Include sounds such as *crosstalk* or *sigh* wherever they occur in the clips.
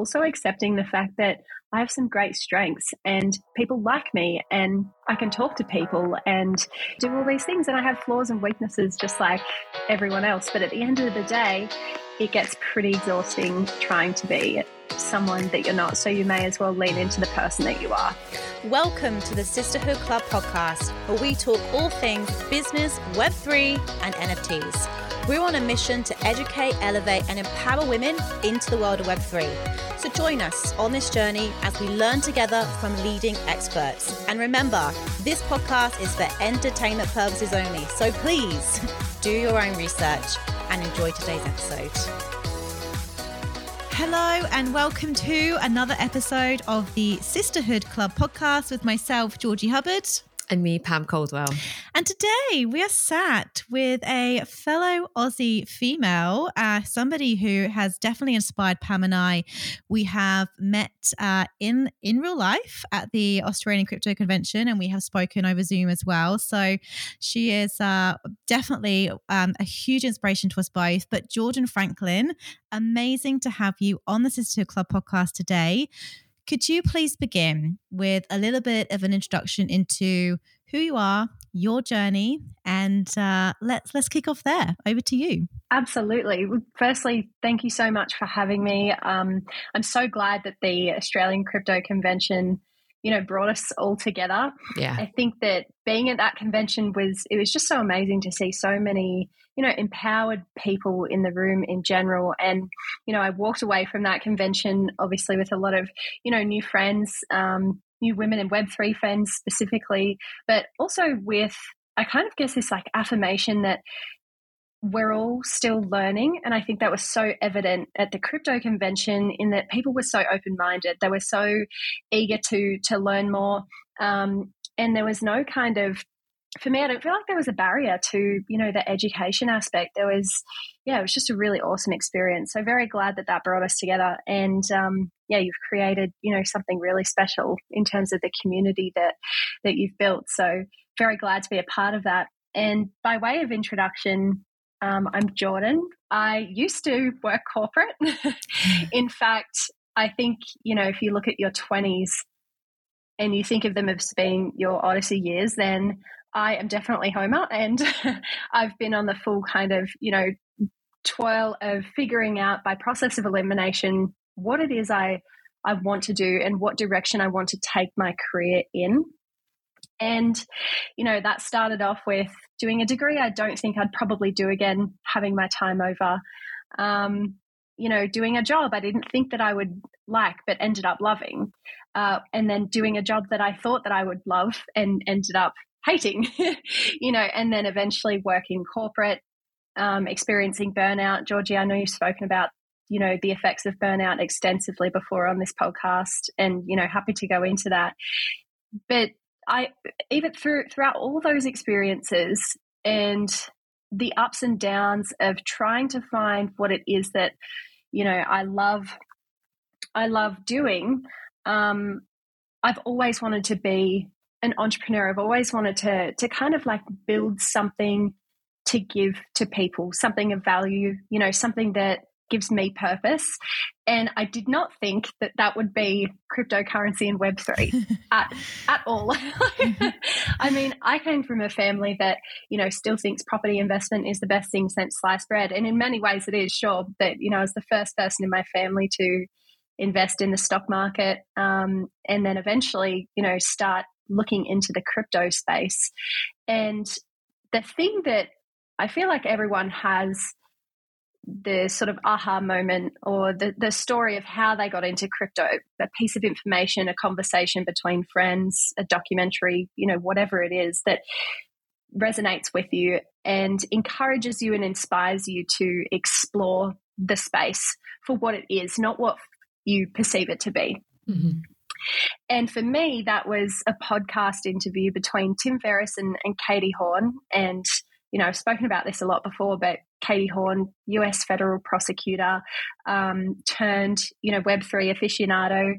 also accepting the fact that I have some great strengths and people like me and I can talk to people and do all these things. And I have flaws and weaknesses just like everyone else. But at the end of the day, it gets pretty exhausting trying to be someone that you're not. So you may as well lean into the person that you are. Welcome to the Sisterhood Club podcast, where we talk all things business, Web3, and NFTs. We're on a mission to educate, elevate, and empower women into the world of Web3. So join us on this journey as we learn together from leading experts. And remember, this podcast is for entertainment purposes only. So please *laughs* do your own research and enjoy today's episode. Hello, and welcome to another episode of the Sisterhood Club podcast with myself, Georgie Hubbard. And me, Pam Caldwell. And today we are sat with a fellow Aussie female, uh, somebody who has definitely inspired Pam and I. We have met uh, in in real life at the Australian Crypto Convention, and we have spoken over Zoom as well. So she is uh, definitely um, a huge inspiration to us both. But Jordan Franklin, amazing to have you on the Sisterhood Club podcast today. Could you please begin with a little bit of an introduction into who you are, your journey, and uh, let's let's kick off there. Over to you. Absolutely. Firstly, thank you so much for having me. Um, I'm so glad that the Australian Crypto Convention you know brought us all together. Yeah. I think that being at that convention was it was just so amazing to see so many you know empowered people in the room in general. And you know i walked away from that convention obviously with a lot of you know new friends um, new women and web3 friends specifically but also with i kind of guess this like affirmation that we're all still learning. And I think that was so evident at the crypto convention in that people were so open minded. They were so eager to to learn more. Um, and there was no kind of for me, I don't feel like there was a barrier to, you know, the education aspect. There was, yeah, it was just a really awesome experience. So very glad that that brought us together. And um, yeah, you've created, you know, something really special in terms of the community that that you've built. So very glad to be a part of that. And by way of introduction, um, I'm Jordan. I used to work corporate. *laughs* In fact, I think, you know, if you look at your 20s and you think of them as being your Odyssey years, then I am definitely Homer. And *laughs* I've been on the full kind of, you know, toil of figuring out by process of elimination what it is I, I want to do and what direction I want to take my career in. And, you know, that started off with doing a degree I don't think I'd probably do again, having my time over. Um, you know, doing a job I didn't think that I would like, but ended up loving. Uh, and then doing a job that I thought that I would love and ended up hating, *laughs* you know, and then eventually working corporate, um, experiencing burnout. Georgie, I know you've spoken about you know the effects of burnout extensively before on this podcast and you know happy to go into that but I even through throughout all those experiences and the ups and downs of trying to find what it is that you know I love I love doing um, I've always wanted to be an entrepreneur. I've always wanted to to kind of like build something to give to people something of value you know something that gives me purpose. And I did not think that that would be cryptocurrency and Web3 *laughs* at, at all. *laughs* I mean, I came from a family that, you know, still thinks property investment is the best thing since sliced bread. And in many ways it is, sure. That, you know, I was the first person in my family to invest in the stock market um, and then eventually, you know, start looking into the crypto space. And the thing that I feel like everyone has the sort of aha moment or the, the story of how they got into crypto, a piece of information, a conversation between friends, a documentary, you know, whatever it is that resonates with you and encourages you and inspires you to explore the space for what it is, not what you perceive it to be. Mm-hmm. And for me, that was a podcast interview between Tim Ferriss and, and Katie Haun. And you know, I've spoken about this a lot before, but Katie Haun, US federal prosecutor, um, turned, you know, Web3 aficionado.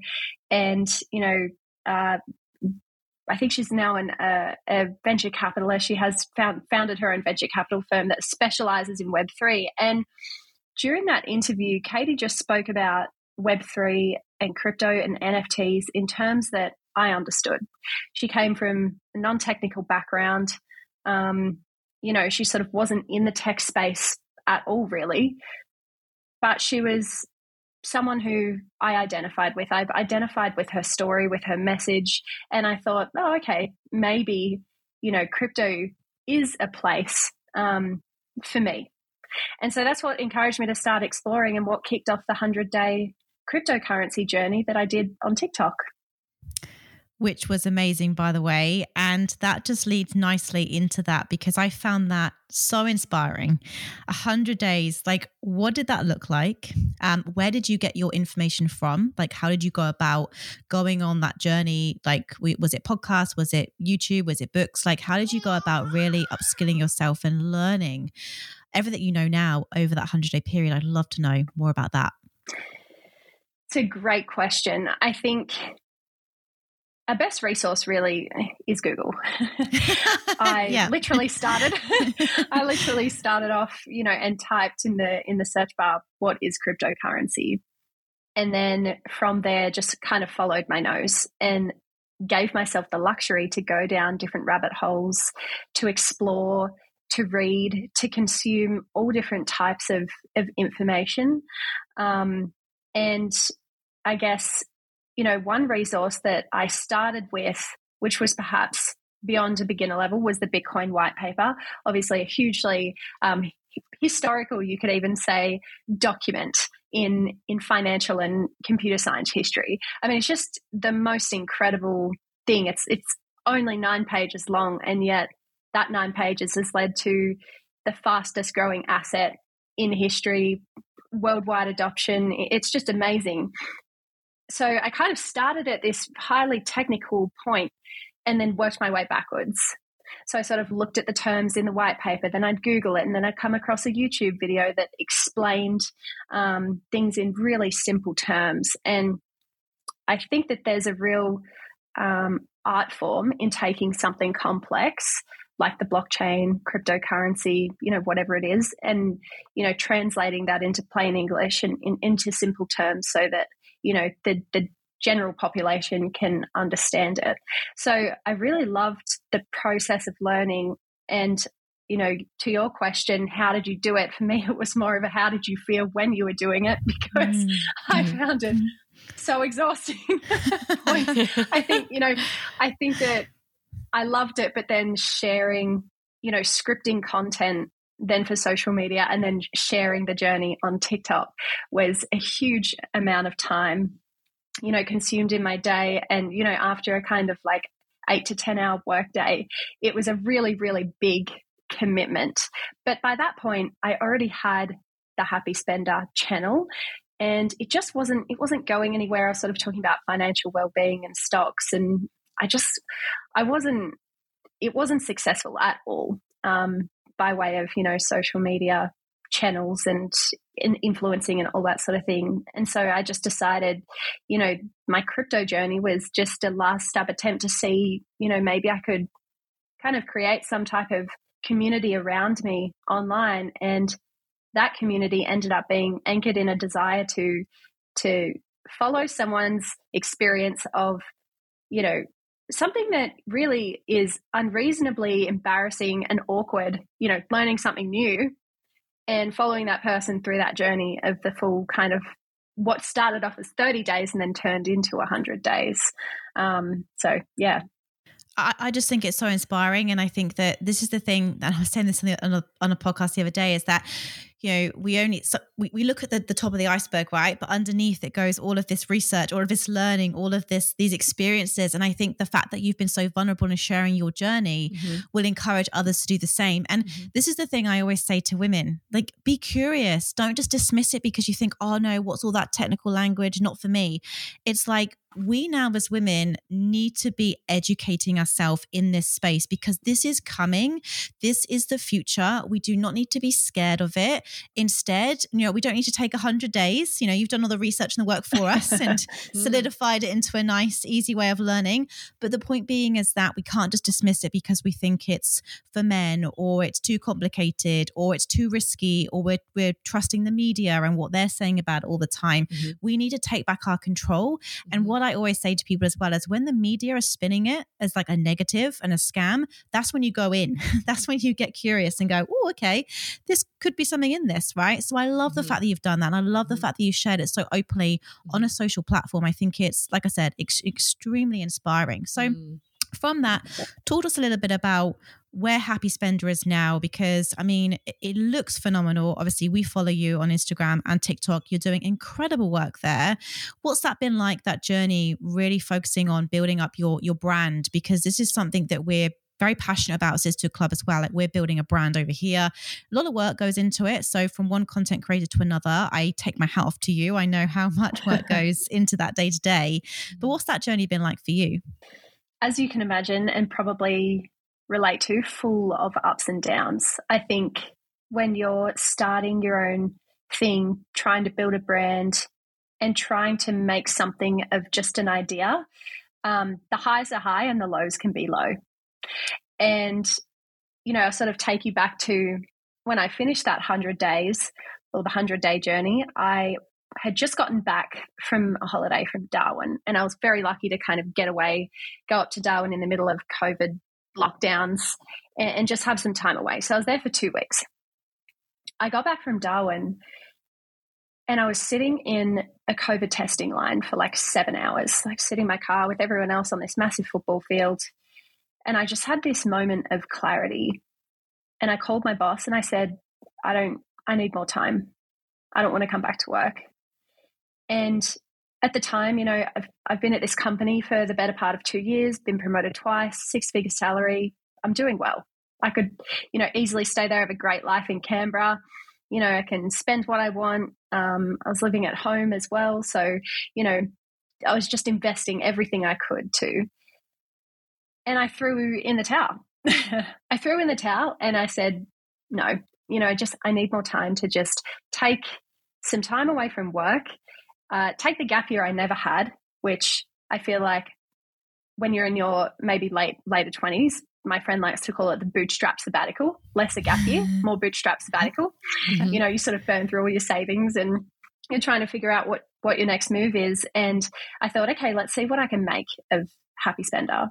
And, you know, uh, I think she's now an, uh, a venture capitalist. She has found, founded her own venture capital firm that specializes in Web3. And during that interview, Katie just spoke about Web3 and crypto and NFTs in terms that I understood. She came from a non technical background. Um, you know, she sort of wasn't in the tech space at all, really. But she was someone who I identified with. I've identified with her story, with her message. And I thought, oh, okay, maybe, you know, crypto is a place um, for me. And so that's what encouraged me to start exploring and what kicked off the 100 day cryptocurrency journey that I did on TikTok which was amazing, by the way. And that just leads nicely into that because I found that so inspiring. A hundred days, like, what did that look like? Um, where did you get your information from? Like, how did you go about going on that journey? Like, was it podcast? Was it YouTube? Was it books? Like, how did you go about really upskilling yourself and learning everything you know now over that hundred day period? I'd love to know more about that. It's a great question. I think our best resource really is Google. *laughs* I yeah. literally *laughs* started *laughs* I literally started off, you know, and typed in the in the search bar what is cryptocurrency. And then from there just kind of followed my nose and gave myself the luxury to go down different rabbit holes, to explore, to read, to consume all different types of, of information. Um, and I guess you know, one resource that I started with, which was perhaps beyond a beginner level, was the Bitcoin white paper. Obviously, a hugely um, historical, you could even say, document in in financial and computer science history. I mean, it's just the most incredible thing. It's it's only nine pages long, and yet that nine pages has led to the fastest growing asset in history, worldwide adoption. It's just amazing so I kind of started at this highly technical point and then worked my way backwards. So I sort of looked at the terms in the white paper, then I'd Google it, and then I'd come across a YouTube video that explained um, things in really simple terms. And I think that there's a real um, art form in taking something complex like the blockchain, cryptocurrency, you know, whatever it is, and you know, translating that into plain English and in, into simple terms so that you know the the general population can understand it. So I really loved the process of learning and you know, to your question, how did you do it? For me, it was more of a how did you feel when you were doing it *laughs* because mm. I mm. found it so exhausting. *laughs* *laughs* I think, you know, I think that I loved it, but then sharing, you know, scripting content then for social media and then sharing the journey on TikTok was a huge amount of time you know, consumed in my day. And, you know, after a kind of like eight to 10 hour workday, it was a really, really big commitment. But by that point, I already had the Happy Spender channel and it just wasn't it wasn't going anywhere. I was sort of talking about financial well-being and stocks and I just I wasn't it wasn't successful at all um, by way of you know social media channels and in influencing and all that sort of thing. And so I just decided, you know, my crypto journey was just a last step attempt to see, you know, maybe I could kind of create some type of community around me online and that community ended up being anchored in a desire to to follow someone's experience of you know something that really is unreasonably embarrassing and awkward you know learning something new and following that person through that journey of the full kind of what started off as 30 days and then turned into 100 days. Um, so, yeah. I, I, just think it's so inspiring. And I think that this is the thing, and I was saying this on, the, on, a, on a podcast the other day, is that you know we only so we, we look at the, the top of the iceberg right? But underneath it goes all of this research all of this learning all of this these experiences. And i think the fact that you've been so vulnerable in sharing your journey mm-hmm. will encourage others to do the same. And mm-hmm. this is the thing i always say to women like be curious. Don't just dismiss it because you think oh no what's all that technical language? Not for me. It's like we now as women need to be educating ourselves in this space because this is coming this is the future we do not need to be scared of it instead you know we don't need to take 100 days you know you've done all the research and the work for us and *laughs* mm. solidified it into a nice easy way of learning but the point being is that we can't just dismiss it because we think it's for men or it's too complicated or it's too risky or we're, we're trusting the media and what they're saying about it all the time mm-hmm. we need to take back our control mm-hmm. and what what I always say to people as well is when the media is spinning it as like a negative and a scam, that's when you go in. *laughs* that's when you get curious and go, oh, okay, this could be something in this, right? So I love the mm-hmm. fact that you've done that. And I love the mm-hmm. fact that you shared it so openly mm-hmm. on a social platform. I think it's, like I said, ex- extremely inspiring. So, mm. from that, talk to us a little bit about where Happy Spender is now because I mean, it looks phenomenal. Obviously, we follow you on Instagram and TikTok. You're doing incredible work there. What's that been like, that journey, really focusing on building up your, your brand? Because this is something that we're very passionate about Sisterhood Club as well. Like we're building a brand over here. A lot of work goes into it. So from one content creator to another, I take my hat off to you. I know how much work *laughs* goes into that day to day. But what's that journey been like for you? As you can imagine, and probably relate to, full of ups and downs. I think when you're starting your own thing, trying to build a brand and trying to make something of just an idea, um, the highs are high and the lows can be low. And, you know, I sort of take you back to when I finished that 100 days or the 100 day journey, I had just gotten back from a holiday from Darwin and I was very lucky to kind of get away, go up to Darwin in the middle of COVID lockdowns and, and just have some time away. So I was there for two weeks. I got back from Darwin and I was sitting in a COVID testing line for like seven hours, like sitting in my car with everyone else on this massive football field. And I just had this moment of clarity. And I called my boss and I said, I don't, I need more time. I don't want to come back to work. And at the time, you know, I've, I've been at this company for the better part of two years, been promoted twice, six figure salary. I'm doing well. I could, you know, easily stay there, have a great life in Canberra. You know, I can spend what I want. Um, I was living at home as well. So, you know, I was just investing everything I could to. And I threw in the towel. *laughs* I threw in the towel and I said, no, you know, I just I need more time to just take some time away from work uh, take the gap year I never had, which I feel like when you're in your maybe late later twenties, my friend likes to call it the bootstrap sabbatical, less a gap year, more bootstrap sabbatical. Mm-hmm. You know, you sort of burn through all your savings and you're trying to figure out what what your next move is. And I thought, okay, let's see what I can make of Happy Spender.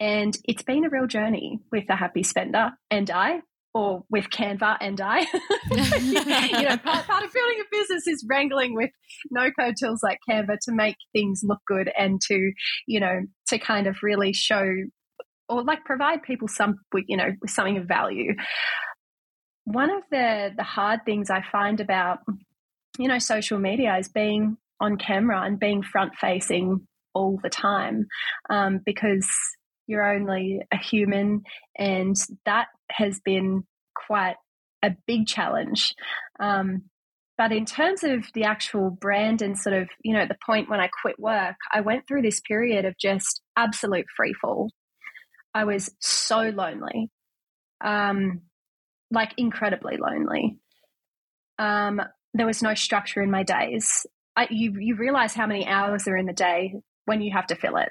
And it's been a real journey with the Happy Spender and I or with Canva and I. *laughs* you know, part, part of building a business is wrangling with no code tools like Canva to make things look good and to, you know, to kind of really show or like provide people some, you know, with something of value. One of the the hard things I find about, you know, social media is being on camera and being front facing all the time um, because you're only a human and that has been quite a big challenge. Um, but in terms of the actual brand and sort of, you know, the point when I quit work, I went through this period of just absolute free fall. I was so lonely, um, like incredibly lonely. Um, there was no structure in my days. I, you, you realize how many hours are in the day when you have to fill it.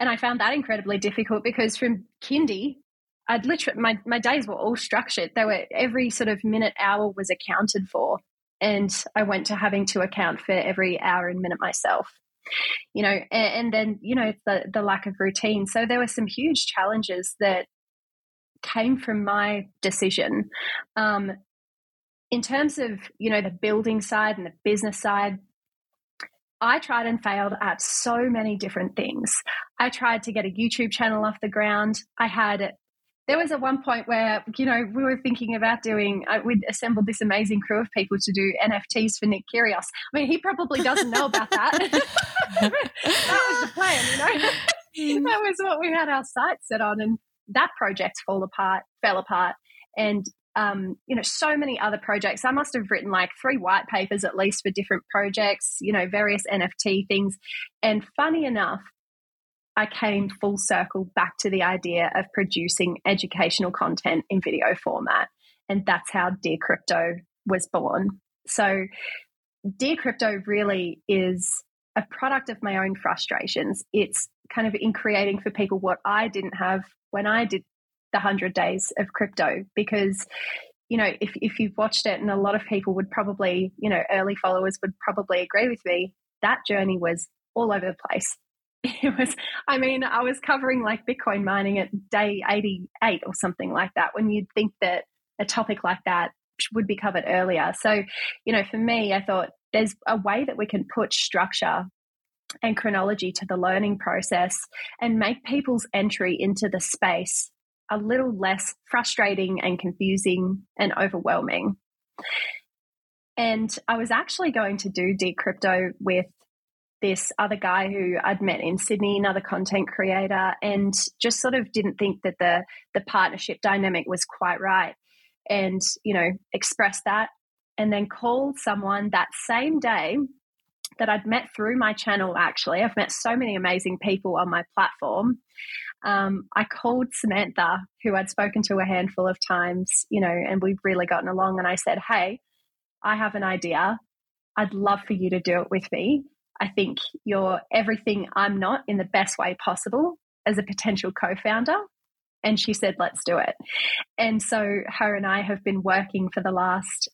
And I found that incredibly difficult because from kindy I'd literally my my days were all structured. They were every sort of minute hour was accounted for, and I went to having to account for every hour and minute myself. You know, and, and then you know the the lack of routine. So there were some huge challenges that came from my decision. Um, in terms of you know the building side and the business side, I tried and failed at so many different things. I tried to get a YouTube channel off the ground. I had there was at one point where you know we were thinking about doing uh, we'd assembled this amazing crew of people to do nfts for nick kyrgios i mean he probably doesn't know about that *laughs* that was the plan you know *laughs* that was what we had our sights set on and that project fall apart fell apart and um, you know, so many other projects. I must have written like three white papers at least for different projects, you know, various NFT things. And funny enough, I came full circle back to the idea of producing educational content in video format. And that's how Dear Crypto was born. So, Dear Crypto really is a product of my own frustrations. It's kind of in creating for people what I didn't have when I did the 100 days of crypto because you know if, if you've watched it and a lot of people would probably you know early followers would probably agree with me that journey was all over the place. *laughs* It was i mean i was covering like bitcoin mining at day 88 or something like that when you'd think that a topic like that would be covered earlier. So you know for me i thought there's a way that we can put structure and chronology to the learning process and make people's entry into the space a little less frustrating and confusing and overwhelming. And I was actually going to do Dear Crypto with this other guy who I'd met in Sydney, another content creator, and just sort of didn't think that the the partnership dynamic was quite right. And, you know, expressed that and then called someone that same day that I'd met through my channel actually. I've met so many amazing people on my platform um, I called Samantha, who I'd spoken to a handful of times, you know, and we've really gotten along. And I said, Hey, I have an idea. I'd love for you to do it with me. I think you're everything I'm not in the best way possible as a potential co founder. And she said, Let's do it. And so her and I have been working for the last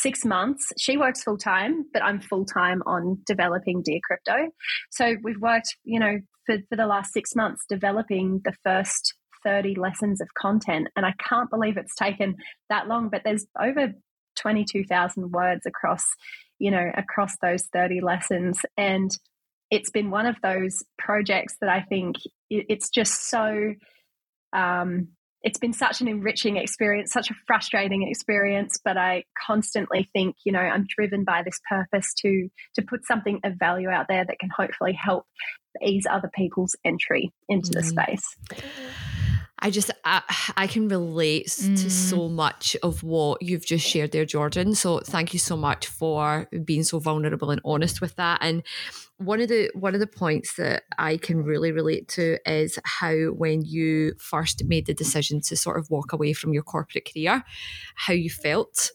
six months. She works full time, but I'm full time on developing Dear Crypto. So we've worked, you know, for, for the last six months developing the first 30 lessons of content. And I can't believe it's taken that long, but there's over 22,000 words across, you know, across those 30 lessons. And it's been one of those projects that I think it's just so um, it's been such an enriching experience, such a frustrating experience, but I constantly think, you know, I'm driven by this purpose to to put something of value out there that can hopefully help ease other people's entry into mm. the space. I just I, I can relate mm. to so much of what you've just shared there, Jordan. So thank you so much for being so vulnerable and honest with that. And one of the one of the points that I can really relate to is how when you first made the decision to sort of walk away from your corporate career, how you felt.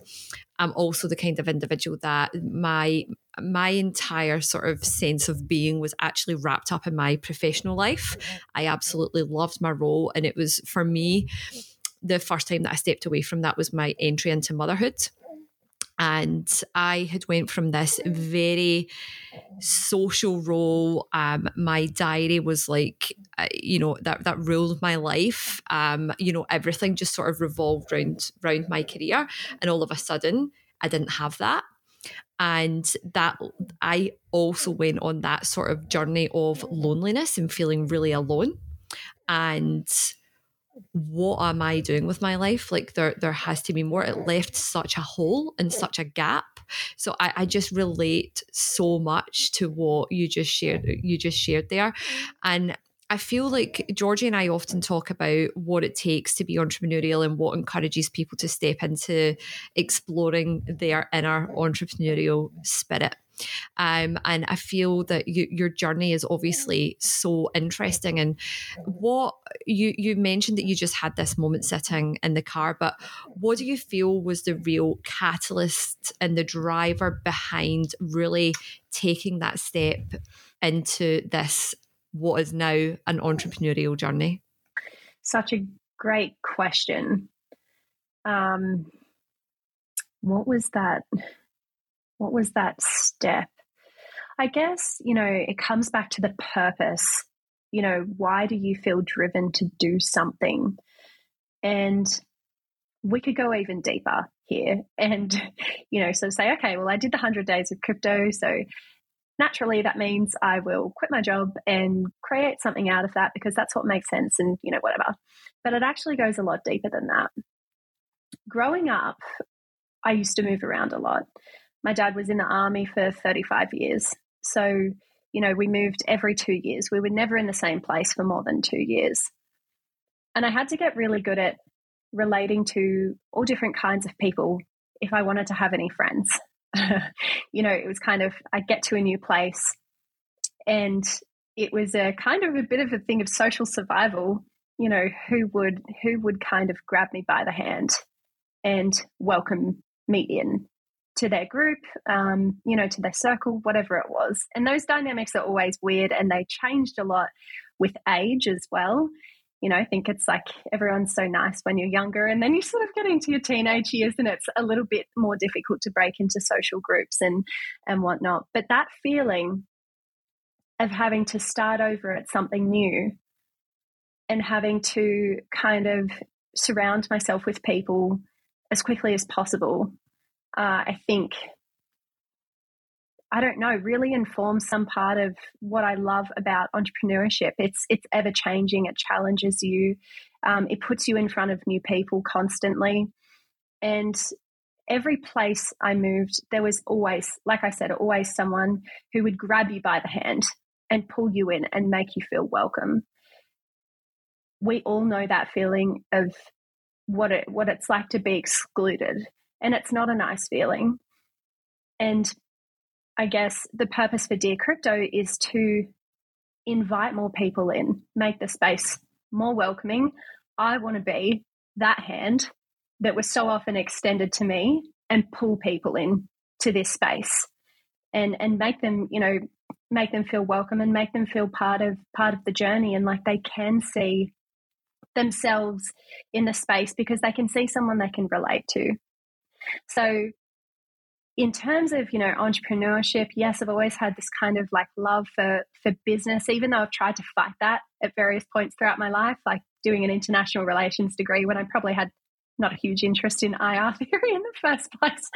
I'm also the kind of individual that my my entire sort of sense of being was actually wrapped up in my professional life. I absolutely loved my role and it was for me the first time that I stepped away from that was my entry into motherhood and I had went from this very social role. Um, my diary was like, uh, you know, that that ruled my life. Um, you know, everything just sort of revolved around around my career, and all of a sudden, I didn't have that. And that I also went on that sort of journey of loneliness and feeling really alone. And what am I doing with my life? Like there there has to be more. It left such a hole and such a gap. So I, I just relate so much to what you just shared you just shared there. And I feel like Georgie and I often talk about what it takes to be entrepreneurial and what encourages people to step into exploring their inner entrepreneurial spirit. Um, and I feel that you, your journey is obviously so interesting. And what you you mentioned that you just had this moment sitting in the car, but what do you feel was the real catalyst and the driver behind really taking that step into this what is now an entrepreneurial journey? Such a great question. Um, what was that? What was that step? I guess, you know, it comes back to the purpose. You know, why do you feel driven to do something? And we could go even deeper here and, *laughs* you know, so say, okay, well, I did the 100 days of crypto. So naturally that means I will quit my job and create something out of that because that's what makes sense and, you know, whatever. But it actually goes a lot deeper than that. Growing up, I used to move around a lot my dad was in the army for 35 years. So, you know, we moved every two years. We were never in the same place for more than two years. And I had to get really good at relating to all different kinds of people if I wanted to have any friends. *laughs* you know, it was kind of, I get to a new place and it was a kind of a bit of a thing of social survival. You know, who would, who would kind of grab me by the hand and welcome me in to their group, um, you know, to their circle, whatever it was. And those dynamics are always weird and they changed a lot with age as well you know, I think it's like everyone's so nice when you're younger, and then you sort of get into your teenage years, and it's a little bit more difficult to break into social groups and and whatnot. But that feeling of having to start over at something new and having to kind of surround myself with people as quickly as possible, uh, I think I don't know, really informs some part of what I love about entrepreneurship. It's it's ever changing. It challenges you. Um, it puts you in front of new people constantly, and every place I moved, there was always, like I said, always someone who would grab you by the hand and pull you in and make you feel welcome. We all know that feeling of what it what it's like to be excluded, and it's not a nice feeling. And I guess the purpose for Dear Crypto is to invite more people in, make the space more welcoming. I want to be that hand that was so often extended to me and pull people in to this space and and make them, you know, make them feel welcome and make them feel part of part of the journey and like they can see themselves in the space because they can see someone they can relate to. So in terms of you know entrepreneurship yes i've always had this kind of like love for for business even though i've tried to fight that at various points throughout my life like doing an international relations degree when i probably had not a huge interest in ir *laughs* theory in the first place.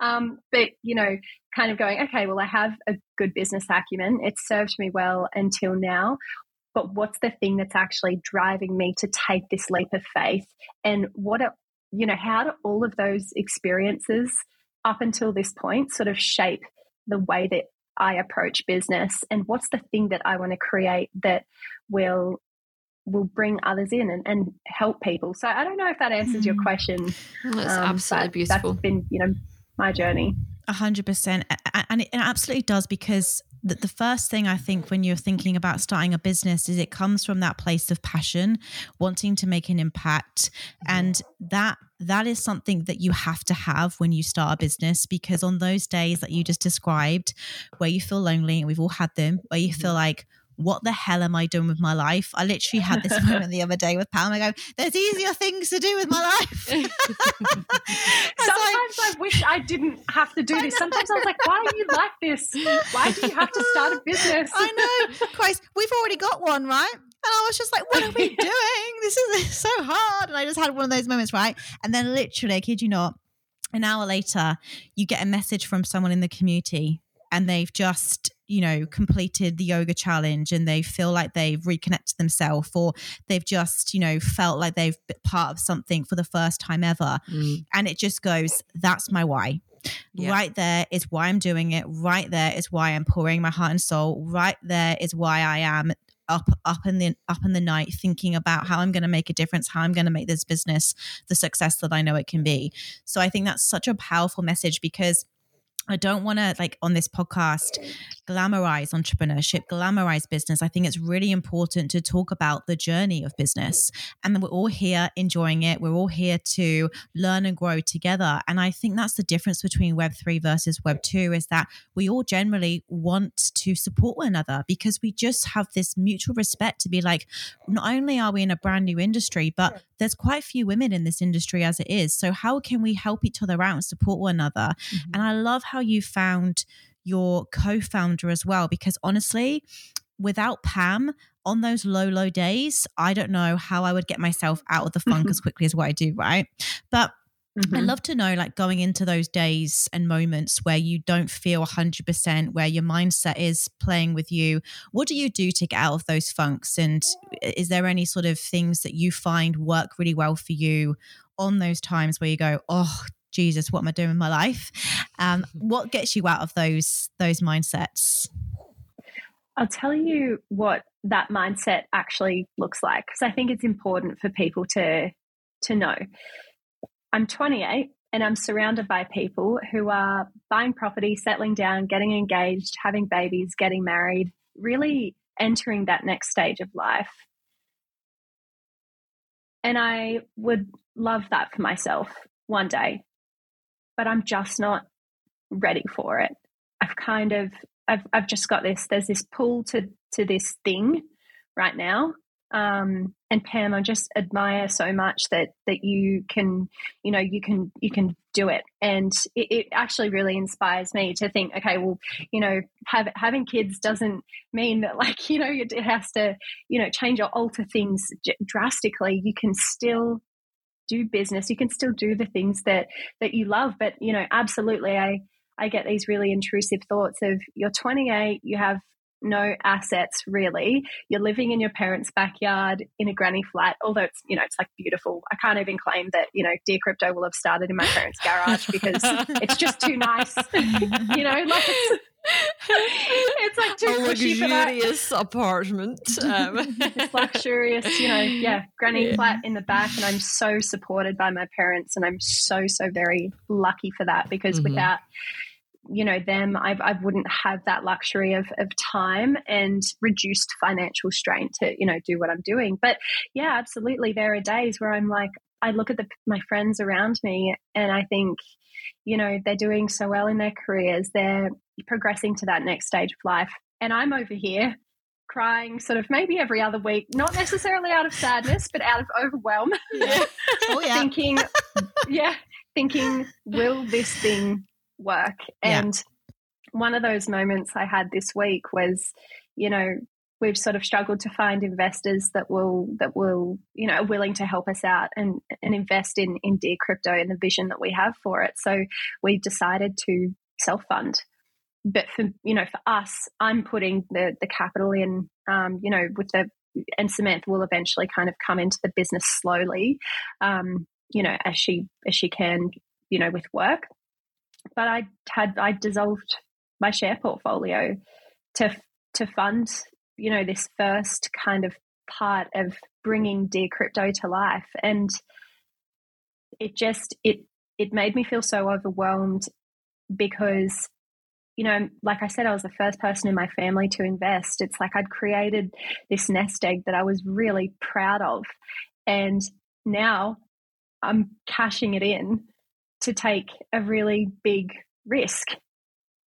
Um, but you know kind of going okay well i have a good business acumen. It's served me well until now but what's the thing that's actually driving me to take this leap of faith? And what are, you know how do all of those experiences up until this point sort of shape the way that I approach business and what's the thing that I want to create that will will bring others in and, and help people. So I don't know if that answers your hmm. question. That's um, absolutely beautiful. That's been, you know, my journey. A hundred percent. And it absolutely does because the, the first thing I think when you're thinking about starting a business is it comes from that place of passion, wanting to make an impact. And that that is something that you have to have when you start a business because on those days that you just described where you feel lonely and we've all had them where you feel mm-hmm. like what the hell am I doing with my life? I literally had this *laughs* moment the other day with Pam. I go, there's easier things to do with my life. *laughs* Sometimes like, I wish I didn't have to do this. Sometimes I was like, why are you like this? Why do you have to start a *laughs* business? I know. Christ, we've already got one, right? And I was just like, what are we doing? This is so hard. And I just had one of those moments, right? And then literally, I kid you not, an hour later, you get a message from someone in the community and they've just you know completed the yoga challenge and they feel like they've reconnected themselves or they've just you know felt like they've been part of something for the first time ever mm. and it just goes that's my why yeah. Right there is why I'm doing it. Right there is why I'm pouring my heart and soul. Right there is why I am up up in the up in the night thinking about how I'm going to make a difference, how I'm going to make this business the success that I know it can be. So I think that's such a powerful message because I don't want to like on this podcast glamorize entrepreneurship, glamorize business. I think it's really important to talk about the journey of business. And we're all here enjoying it. We're all here to learn and grow together. And I think that's the difference between Web3 versus Web2 is that we all generally want to support one another because we just have this mutual respect to be like, not only are we in a brand new industry, but there's quite a few women in this industry as it is. So how can we help each other out and support one another? Mm-hmm. And I love how you found your co-founder as well because honestly without pam on those low low days i don't know how i would get myself out of the funk *laughs* as quickly as what i do right but Mm-hmm. I'd love to know, like, going into those days and moments where you don't feel 100%, where your mindset is playing with you. What do you do to get out of those funks? And is there any sort of things that you find work really well for you on those times where you go, oh, Jesus, what am I doing with my life? Um, *laughs* what gets you out of those those mindsets? I'll tell you what that mindset actually looks like because I think it's important for people to to know. I'm 28 and I'm surrounded by people who are buying property, settling down, getting engaged, having babies, getting married, really entering that next stage of life. And I would love that for myself one day, but I'm just not ready for it. I've kind of I've I've just got this there's this pull to to this thing right now um, and Pam, I just admire so much that that you can, you know, you can you can do it, and it, it actually really inspires me to think, okay, well, you know, have, having kids doesn't mean that *laughs* like you know it has to, you know, change or alter things drastically. You can still do business. You can still do the things that that you love, but you know, absolutely, I I get these really intrusive thoughts of you're 28, you have no assets really. You're living in your parents' backyard in a granny flat, although it's you know it's like beautiful. I can't even claim that you know Dear Crypto will have started in my parents' garage because *laughs* it's just too nice. *laughs* you know, like it's, *laughs* it's like too a luxurious apartment. Um. it's luxurious, you know, yeah, granny yeah. flat in the back, and I'm so supported by my parents, and I'm so so very lucky for that because mm-hmm. without you know them I, I wouldn't have that luxury of, of time and reduced financial strain to you know do what i'm doing. But yeah absolutely there are days where i'm like i look at the, my friends around me and i think you know they're doing so well in their careers they're progressing to that next stage of life. And i'm over here crying sort of maybe every other week not necessarily out of sadness but out of overwhelm. Yeah. *laughs* oh yeah. Thinking yeah thinking will this thing work. And yeah. one of those moments I had this week was, you know, we've sort of struggled to find investors that will that will you know are willing to help us out and and invest in in dear crypto and the vision that we have for it so we decided to self fund but for you know for us i'm putting the the capital in um, you know with the and samantha will eventually kind of come into the business slowly um, you know as she as she can you know with work but I had I dissolved my share portfolio to to fund you know this first kind of part of bringing dear crypto to life. And it just it it made me feel so overwhelmed because you know like i said i was the first person in my family to invest. It's like i'd created this nest egg that i was really proud of. And now i'm cashing it in to take a really big risk.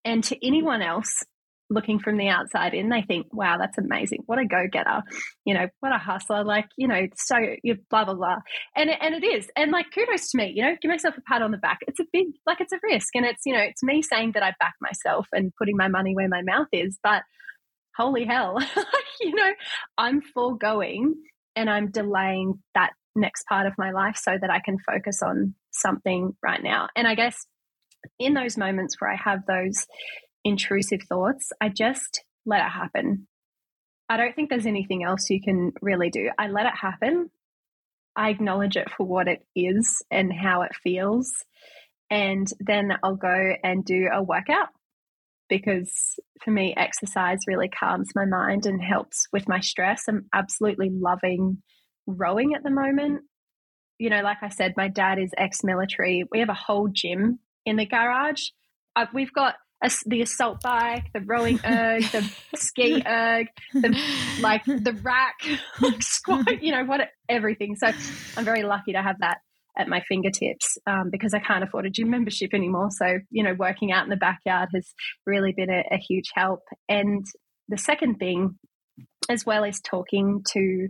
And to anyone else looking from the outside in, they think, wow, that's amazing. What a go getter. You know, what a hustler. Like, you know, so you blah, blah, blah. And, and it is. And like, kudos to me, you know, give myself a pat on the back. It's a big, like, it's a risk. And it's, you know, it's me saying that I back myself and putting my money where my mouth is. But holy hell, *laughs* you know, I'm foregoing and I'm delaying that next part of my life so that I can focus on something right now. And I guess in those moments where I have those intrusive thoughts, I just let it happen. I don't think there's anything else you can really do. I let it happen. I acknowledge it for what it is and how it feels. And then I'll go and do a workout because for me, exercise really calms my mind and helps with my stress. I'm absolutely loving rowing at the moment. You know, like I said, my dad is ex military. We have a whole gym in the garage. Uh, we've got a, the assault bike, the rowing *laughs* erg, the ski erg, the like the rack, like *laughs* *laughs* squat, you know, what everything. So I'm very lucky to have that at my fingertips um, because I can't afford a gym membership anymore. So, you know, working out in the backyard has really been a, a huge help. And the second thing, as well, is talking to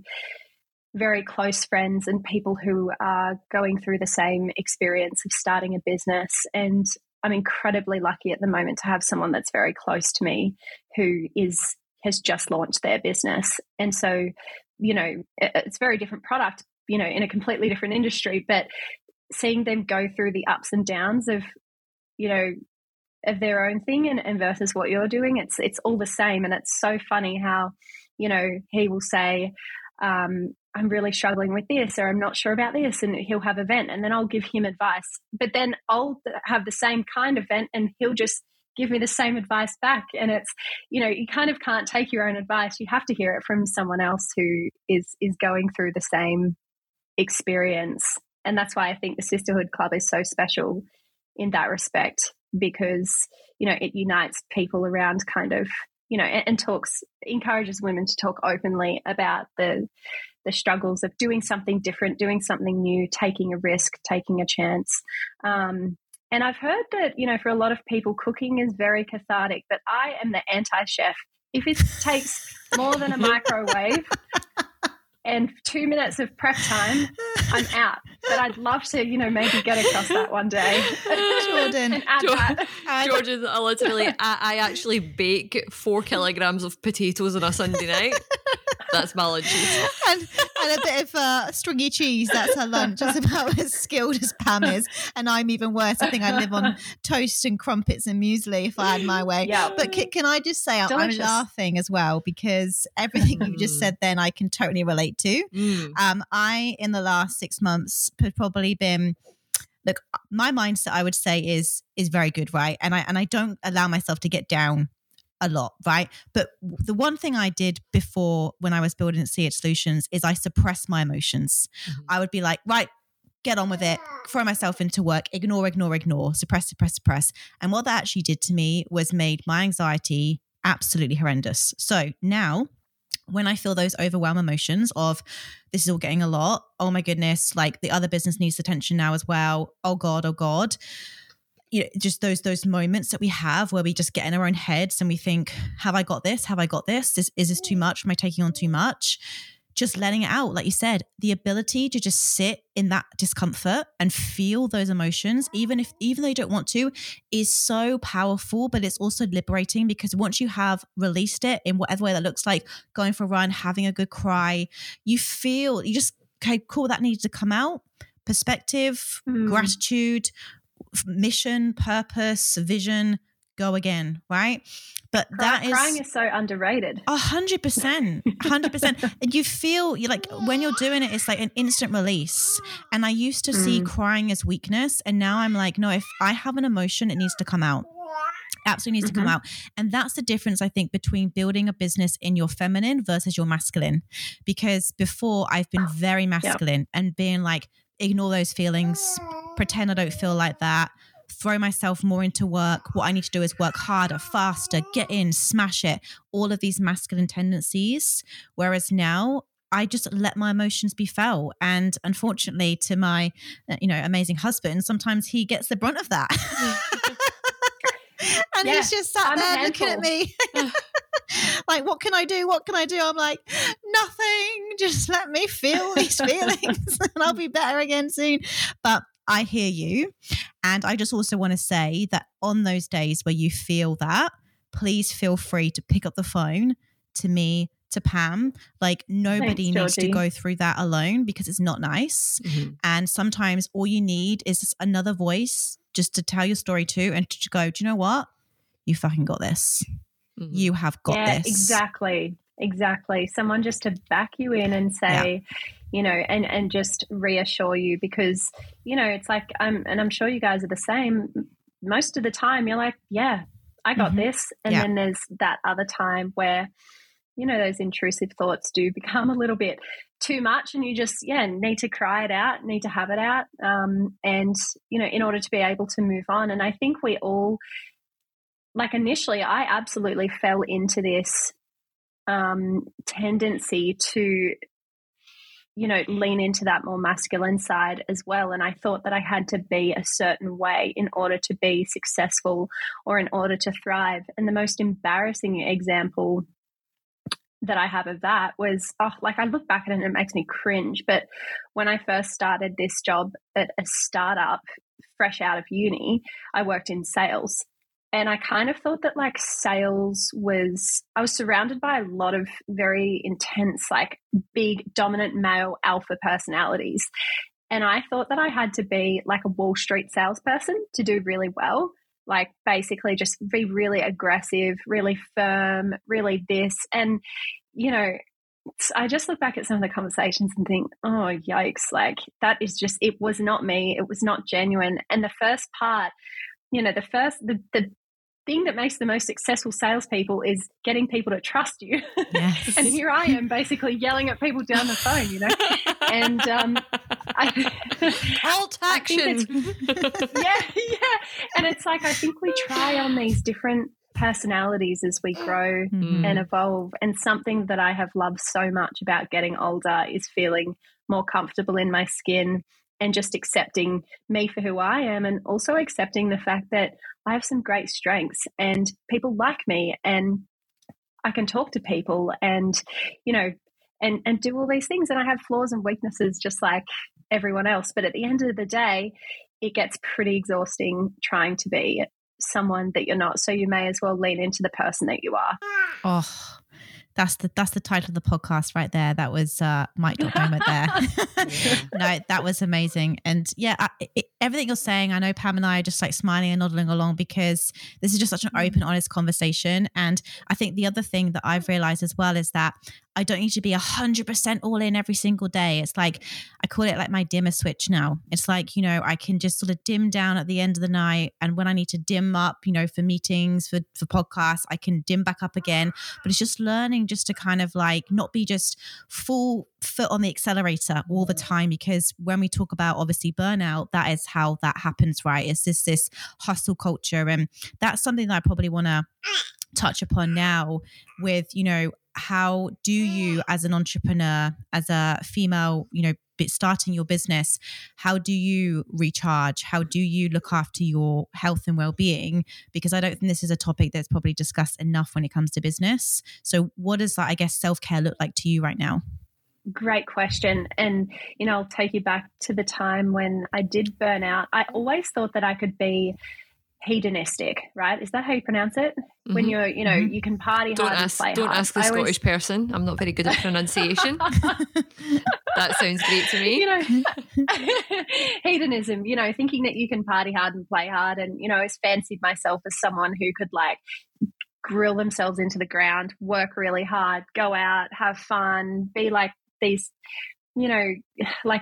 very close friends and people who are going through the same experience of starting a business. And I'm incredibly lucky at the moment to have someone that's very close to me who is has just launched their business. And so, you know, it's very different product, you know, in a completely different industry, but seeing them go through the ups and downs of, you know, of their own thing and, and versus what you're doing, it's it's all the same. And it's so funny how, you know, he will say, um, I'm really struggling with this or I'm not sure about this and he'll have a vent and then I'll give him advice. But then I'll have the same kind of vent and he'll just give me the same advice back. And it's you know you kind of can't take your own advice. You have to hear it from someone else who is is going through the same experience. And that's why I think the Sisterhood Club is so special in that respect because you know it unites people around kind of you know and, and talks encourages women to talk openly about the the struggles of doing something different, doing something new, taking a risk, taking a chance. Um, and I've heard that, you know, for a lot of people, cooking is very cathartic, but I am the anti chef. If it takes more than a *laughs* microwave, and two minutes of prep time, I'm out. But I'd love to, you know, maybe get across that one day. *laughs* Jordan, Jordan, I literally, I, I, actually bake four kilograms of potatoes on a Sunday night. That's my lunch. *laughs* And, and a bit of uh, stringy cheese. That's her lunch. That's about as skilled as Pam is. And I'm even worse. I think I live on toast and crumpets and muesli if I had my way. Yeah. But can, can I just say, I'm, I'm laughing as well because everything you just said then I can totally relate to. Mm. Um, I, in the last six months, have probably been look my mindset i would say is is very good right and i and i don't allow myself to get down a lot, right? But the one thing I did before when I was building CH Solutions is I suppressed my emotions. Mm-hmm. I would be like, right, get on with it, throw myself into work, ignore, ignore, ignore, suppress, suppress, suppress. And what that actually did to me was made my anxiety absolutely horrendous. So now, when I feel those overwhelm emotions of this is all getting a lot, oh my goodness, like the other business needs attention now as well. Oh God, oh God you know just those those moments that we have where we just get in our own heads and we think have i got this? Have i got this? Is, is this too much? Am i taking on too much? Just letting it out like you said the ability to just sit in that discomfort and feel those emotions even if even though you don't want to is so powerful but it's also liberating because once you have released it in whatever way that looks like going for a run having a good cry you feel you just okay cool that needs to come out. Perspective mm. gratitude mission, purpose, vision, go again, right? But that crying is crying is so underrated. A hundred percent, hundred percent. *laughs* And you feel you like when you're doing it, it's like an instant release. And I used to mm. see crying as weakness, and now I'm like, no, if I have an emotion, it needs to come out. Absolutely needs mm-hmm. to come mm-hmm. out. And that's the difference, I think, between building a business in your feminine versus your masculine. Because before I've been *sighs* very masculine yep. and being like, ignore those feelings, pretend I don't feel like that, throw myself more into work. What I need to do is work harder, faster, get in, smash it. All of these masculine tendencies. Whereas now, I just let my emotions be felt. And unfortunately, to my, uh, you know, amazing husband, sometimes he gets the brunt of that. *laughs* and yeah, he's just sat I'm there looking at me. *laughs* like, what can I do? What can I do? I'm like, nothing. Just let me feel these *laughs* feelings and I'll be better again soon. But I hear you. And I just also want to say that on those days where you feel that, please feel free to pick up the phone to me, to Pam. Like nobody Thanks, needs to go through that alone because it's not nice. Mm-hmm. And sometimes all you need is another voice just to tell your story to and to go, do you know what? You fucking got this. Mm-hmm. You have got yeah, this. Exactly. Exactly. Someone just to back you in and say, yeah. you know, and and just reassure you because, you know, it's like I'm and I'm sure you guys are the same. Most of the time you're like, yeah, I got mm-hmm. this. And yeah. then there's that other time where, you know, those intrusive thoughts do become a little bit too much and you just, yeah, need to cry it out, need to have it out. Um, and, you know, in order to be able to move on. And I think we all like initially I absolutely fell into this um, tendency to you know lean into that more masculine side as well. And i thought that i had to be a certain way in order to be successful or in order to thrive. And the most embarrassing example that i have of that was oh, like i look back at it and it makes me cringe but when i first started this job at a startup fresh out of uni i worked in sales and I kind of thought that like sales was, I was surrounded by a lot of very intense, like big, dominant male alpha personalities. And I thought that I had to be like a Wall Street salesperson to do really well. Like basically just be really aggressive, really firm, really this. And, you know, I just look back at some of the conversations and think, oh, yikes. Like that is just, it was not me. It was not genuine. And the first part, you know, the first, the, the thing that makes the most successful salespeople is getting people to trust you. Yes. *laughs* and here I am basically yelling at people down the phone, you know. and um, *laughs* alt action. *laughs* yeah, yeah, and it's like I think we try on these different personalities as we grow mm-hmm. and evolve. And something that I have loved so much about getting older is feeling more comfortable in my skin and just accepting me for who I am and also accepting the fact that I have some great strengths and people like me and I can talk to people and you know and and do all these things. And I have flaws and weaknesses just like everyone else. But at the end of the day it gets pretty exhausting trying to be someone that you're not. So you may as well lean into the person that you are. Oh that's the that's the title of the podcast right there. That was uh, mic drop moment *laughs* there. *laughs* no, that was amazing. And yeah, I, it, everything you're saying, I know Pam and I are just like smiling and nodding along because this is just such an open, mm. honest conversation. And I think the other thing that I've realized as well is that I don't need to be a hundred percent all in every single day. It's like I call it like my dimmer switch now. It's like, you know, I can just sort of dim down at the end of the night. And when I need to dim up, you know, for meetings, for for podcasts, I can dim back up again. But it's just learning just to kind of like not be just full foot on the accelerator all the mm. time. Because when we talk about obviously burnout, that is how that happens, right? It's just this hustle culture. And that's something that I probably want to mm. touch upon now with you know how do you mm. as an entrepreneur as a female you know starting your business how do you recharge? How do you look after your health and well-being? Because i don't think this is a topic that's probably discussed enough when it comes to business. So what does that i guess self-care look like to you right now? Great question. And, you know, I'll take you back to the time when I did burn out. I always thought that I could be hedonistic, right? Is that how you pronounce it? Mm-hmm. When you're, you know, mm-hmm. you can party don't hard ask, and play Don't hard. ask the I Scottish always... person. I'm not very good at pronunciation. *laughs* that sounds great to me. You know, *laughs* hedonism. You know, thinking that you can party hard and play hard, and you know, I fancied myself as someone who could like grill themselves into the ground, work really hard, go out, have fun, be like these, you know, *sighs* like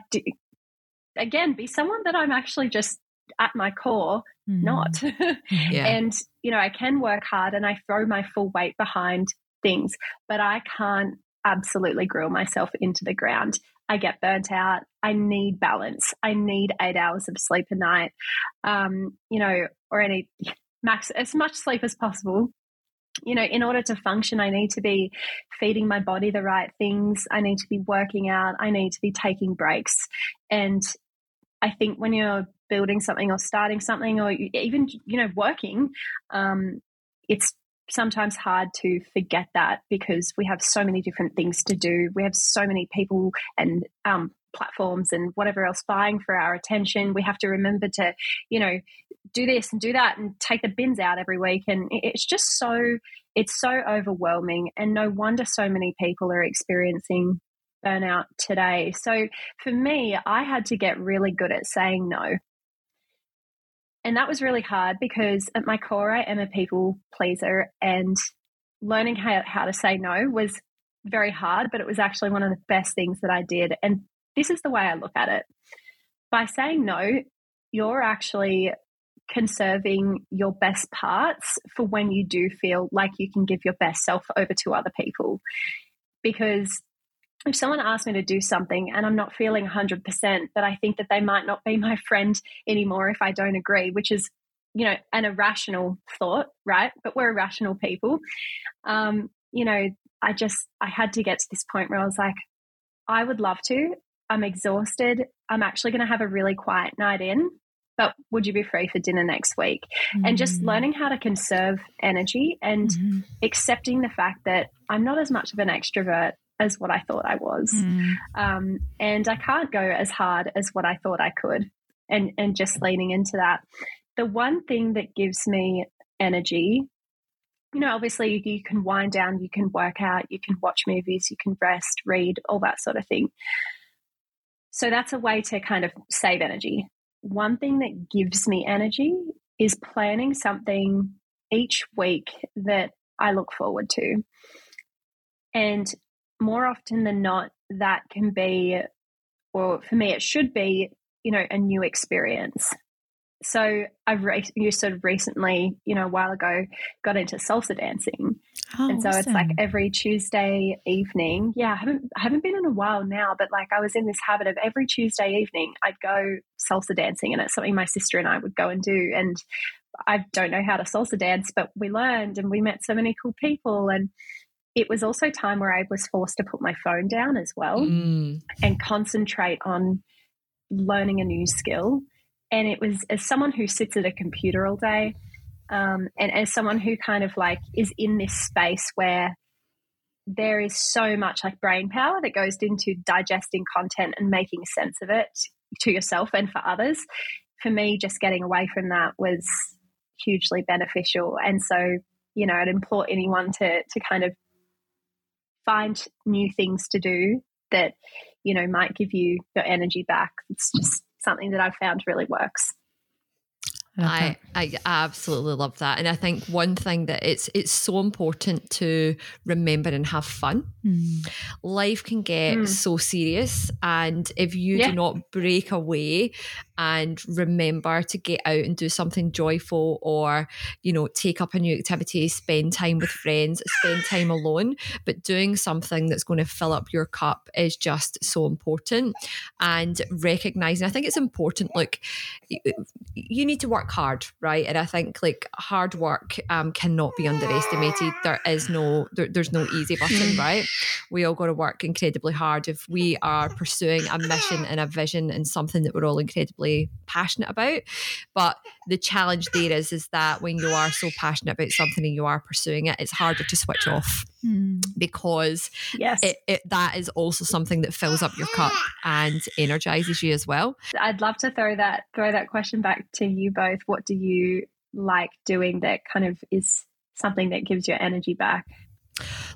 again, be someone that I'm actually just at my core mm. not. *laughs* yeah. And, you know, I can work hard and I throw my full weight behind things, but I can't absolutely grill myself into the ground. I get burnt out. I need balance. I need eight hours of sleep a night, um, you know, or any *laughs* max as much sleep as possible. You know, in order to function, I need to be feeding my body the right things. I need to be working out. I need to be taking breaks. And I think when you're building something or starting something or even you know working um, it's sometimes hard to forget that because we have so many different things to do. We have so many people and um, platforms and whatever else vying for our attention. We have to remember to you know do this and do that and take the bins out every week. And it's just so it's so overwhelming and no wonder so many people are experiencing burnout today. So for me i had to get really good at saying no and that was really hard because at my core, I am a people pleaser, and learning how, how to say no was very hard, but it was actually one of the best things that I did. And this is the way I look at it by saying no, you're actually conserving your best parts for when you do feel like you can give your best self over to other people. Because if someone asks me to do something and I'm not feeling 100%, that I think that they might not be my friend anymore if I don't agree, which is, you know, an irrational thought, right? But we're irrational people. Um, you know, I just, I had to get to this point where I was like, I would love to. I'm exhausted. I'm actually going to have a really quiet night in, but would you be free for dinner next week? Mm-hmm. And just mm. learning how to conserve energy and mm-hmm. accepting the fact that I'm not as much of an extrovert as what I thought I was. Mm. Um, and I can't go as hard as what I thought I could. And, and just leaning into that. The one thing that gives me energy, you know, obviously you can wind down, you can work out, you can watch movies, you can rest, read, all that sort of thing. So that's a way to kind of save energy. One thing that gives me energy is planning something each week that I look forward to. And more often than not, that can be, or for me, it should be, you know, a new experience. so I've re- you sort of recently, you know, a while ago, got into salsa dancing, Oh, and so it's like every Tuesday evening. Yeah, I haven't I haven't been in a while now, but like I was in this habit of every Tuesday evening I'd go salsa dancing, and it's something my sister and I would go and do. And I don't know how to salsa dance, but we learned, and we met so many cool people, and it was also time where I was forced to put my phone down as well Mm. and concentrate on learning a new skill. And it was as someone who sits at a computer all day, um, and as someone who kind of like is in this space where there is so much like brain power that goes into digesting content and making sense of it to yourself and for others. For me, just getting away from that was hugely beneficial. And so, you know, I'd implore anyone to to kind of find new things to do that you know might give you your energy back it's just something that i've found really works I I. I absolutely love that. And I think one thing that it's it's so important to remember and have fun. Mm. Life can get Mm. so serious and if you Yeah. do not break away and remember to get out and do something joyful or, you know, take up a new activity, spend time with friends, spend time alone, but doing something that's going to fill up your cup is just so important. And recognizing, I think it's important, look, you need to work hard, right? And I think like hard work um, cannot be underestimated. There is no, there, there's no easy button, right? We all got to work incredibly hard if we are pursuing a mission and a vision and something that we're all incredibly passionate about. But the challenge there is, is that when you are so passionate about something and you are pursuing it, it's harder to switch off Mm. because yes it, it that is also something that fills up your cup and energizes you as well. i'd love to throw that throw that question back to you both what do you like doing that kind of is something that gives your energy back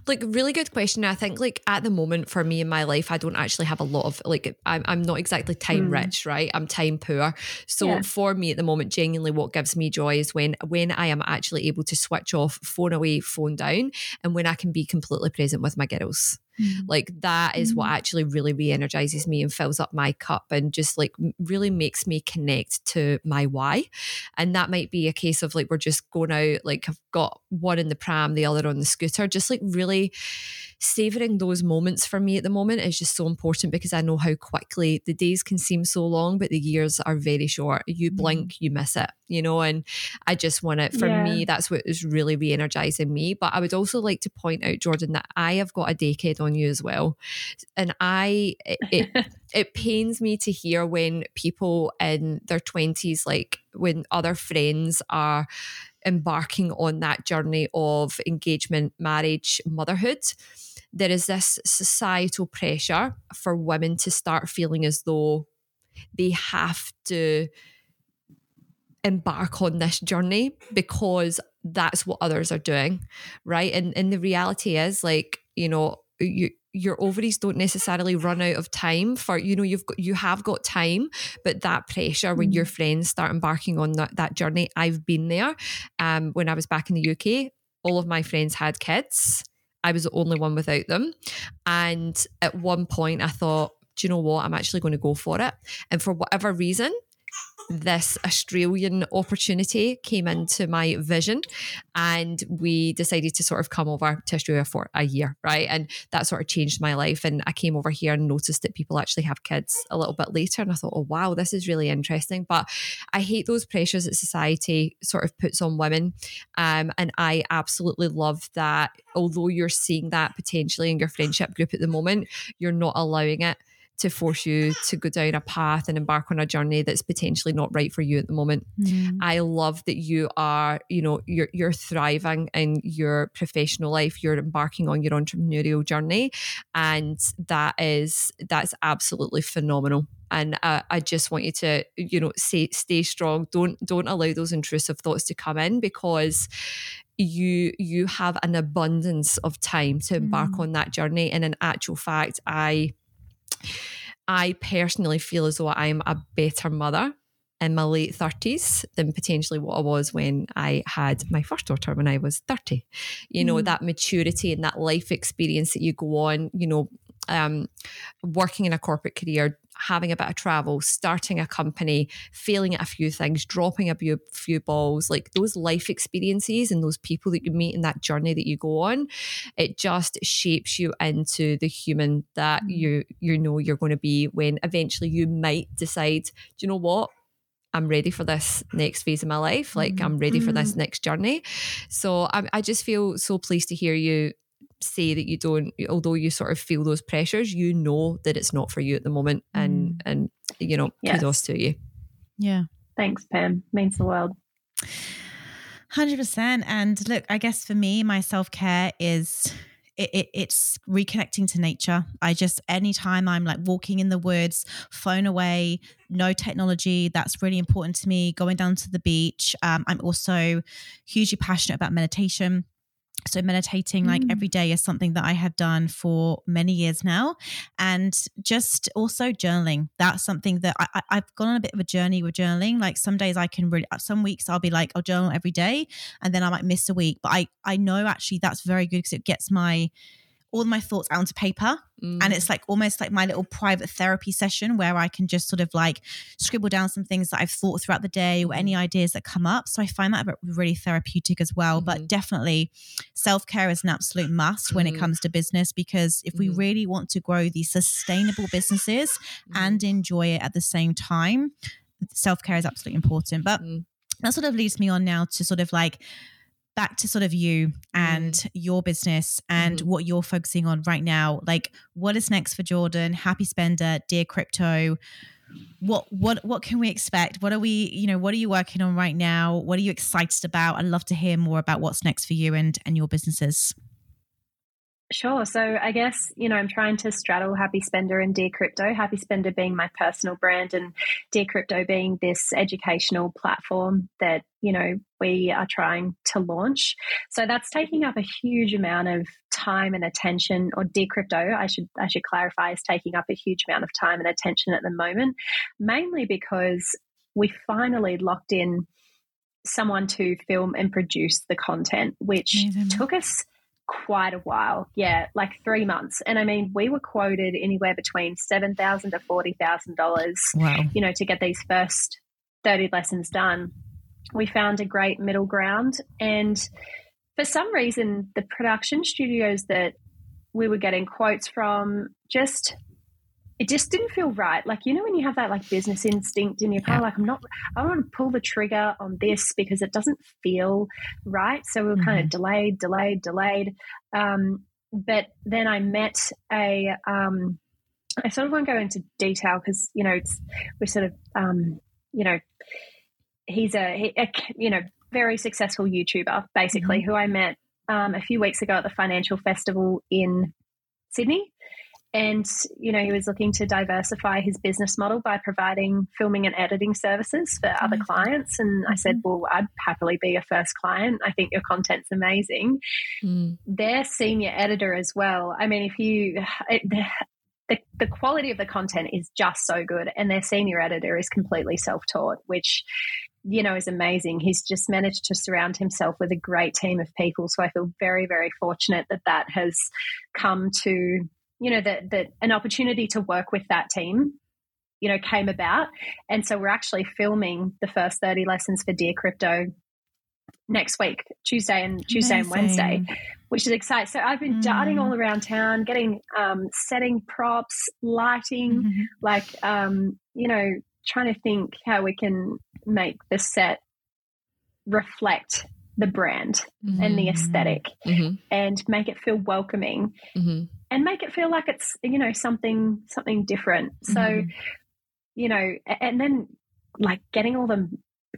Like really good question. I think like at the moment for me in my life, I don't actually have a lot of like I'm I'm not exactly time Hmm. rich, right? I'm time poor. So Yeah. for me at the moment, genuinely what gives me joy is when when I am actually able to switch off, phone away, phone down, and when I can be completely present with my girls. Mm. Like that is what Mhm. actually really re-energizes me and fills up my cup and just like really makes me connect to my why. And that might be a case of like we're just going out, like I've got one in the pram, the other on the scooter, just like really savoring those moments for me at the moment is just so important because I know how quickly the days can seem so long, but the years are very short. You Mm. blink, you miss it, you know, and I just want it for Yeah. me, that's what is really re energizing me. But I would also like to point out, Jordan, that I have got a decade on you as well. And I, it, it, *laughs* it pains me to hear when people in their 20s, like when other friends are embarking on that journey of engagement, marriage, motherhood, there is this societal pressure for women to start feeling as though they have to embark on this journey because that's what others are doing right? And and the reality is like you know you your ovaries don't necessarily run out of time for you know you've got you have got time but that pressure when your friends start embarking on that, that journey i've been there um when i was back in the uk all of my friends had kids. I was the only one without them. And at one point i thought do you know what? I'm actually going to go for it. And for whatever reason this Australian opportunity came into my vision and we decided to sort of come over to Australia for a year, right? And that sort of changed my life. And I came over here and noticed that people actually have kids a little bit later. And I thought, oh, wow, this is really interesting. But I hate those pressures that society sort of puts on women. Um, and I absolutely love that, although you're seeing that potentially in your friendship group at the moment, you're not allowing it to force you to go down a path and embark on a journey that's potentially not right for you at the moment. Mm. I love that you are, you know, you're you're thriving in your professional life. You're embarking on your entrepreneurial journey, and that is that's absolutely phenomenal. And uh, I just want you to, you know, say stay strong. Don't don't allow those intrusive thoughts to come in because you you have an abundance of time to embark Mm. on that journey. And in actual fact, I I personally feel as though I'm a better mother in my late 30s than potentially what I was when I had my first daughter when I was 30. You know, Mm. that maturity and that life experience that you go on, you know, um, working in a corporate career, having a bit of travel, starting a company, failing at a few things, dropping a few, few balls, like those life experiences and those people that you meet in that journey that you go on, it just shapes you into the human that mm. you you know you're going to be when eventually you might decide, do you know what? I'm ready for this next phase of my life. Like I'm ready for this mm-hmm. next journey. So I, I just feel so pleased to hear you say that you don't although you sort of feel those pressures you know that it's not for you at the moment and mm. and you know yes. kudos to you yeah thanks pam means the world 100% and look i guess for me my self-care is it, it, it's reconnecting to nature. I just anytime I'm like walking in the woods, phone away, no technology. That's really important to me. Going down to the beach. Um, I'm also hugely passionate about meditation. So, meditating like mm. every day is something that I have done for many years now. And just also journaling. That's something that I, have gone on a bit of a journey with journaling. Like some days I can really, some weeks I'll be like, I'll journal every day and then I might miss a week. But I, I know actually that's very good because it gets my, all my thoughts out onto paper. Mm. And it's like almost like my little private therapy session where I can just sort of like scribble down some things that I've thought throughout the day or any mm. ideas that come up. So I find that really therapeutic as well. Mm-hmm. But definitely self care is an absolute must mm-hmm. when it mm-hmm. comes to business because if we mm-hmm. really want to grow these sustainable businesses and enjoy it at the same time, self care is absolutely important. But mm. that sort of leads me on now to sort of like, back to sort of you and mm. your business and mm. what you're focusing on right now. Like what is next for jordan? Happy spender dear crypto. What what what can we expect? What are we you know what are you working on right now? What are you excited about? I'd love to hear more about what's next for you and and your businesses Sure. So I guess, you know, I'm trying to straddle Happy Spender and Dear Crypto, Happy Spender being my personal brand and Dear Crypto being this educational platform that, you know, we are trying to launch. So that's taking up a huge amount of time and attention or Dear Crypto, I should I should clarify is taking up a huge amount of time and attention at the moment, mainly because we finally locked in someone to film and produce the content, which Amazing. took us quite a while. Yeah, like three months. And I mean, we were quoted anywhere between seven thousand to forty thousand dollars. Wow. You know, to get these first thirty lessons done. We found a great middle ground, and for some reason, the production studios that we were getting quotes from just it just didn't feel right. Like, you know, when you have that like business instinct and you're kind of like, I'm not, I don't want to pull the trigger on this because it doesn't feel right. So we were mm-hmm. kind of delayed, delayed, delayed. Um, but then I met a, um, I sort of won't go into detail because, you know, it's, we're sort of, um, you know, he's a, a, you know, very successful YouTuber, basically, mm-hmm. who I met um, a few weeks ago at the Financial Festival in Sydney and you know he was looking to diversify his business model by providing filming and editing services for other clients. And i said mm-hmm. well i'd happily be a first client. I think your content's amazing. Mm. their senior editor as well i mean if you it, the, the quality of the content is just so good and their senior editor is completely self-taught which you know is amazing. He's just managed to surround himself with a great team of people. So i feel very very fortunate that that has come to you know that that an opportunity to work with that team you know came about and so we're actually filming the first 30 lessons for dear crypto next week tuesday and tuesday Amazing. and wednesday which is exciting so i've been mm. darting all around town getting um, setting props lighting mm-hmm. like um, you know trying to think how we can make the set reflect the brand mm-hmm. and the mm-hmm. esthetic mm-hmm. and make it feel welcoming mm-hmm and make it feel like it's you know something something different. So mm-hmm. you know and then like getting all the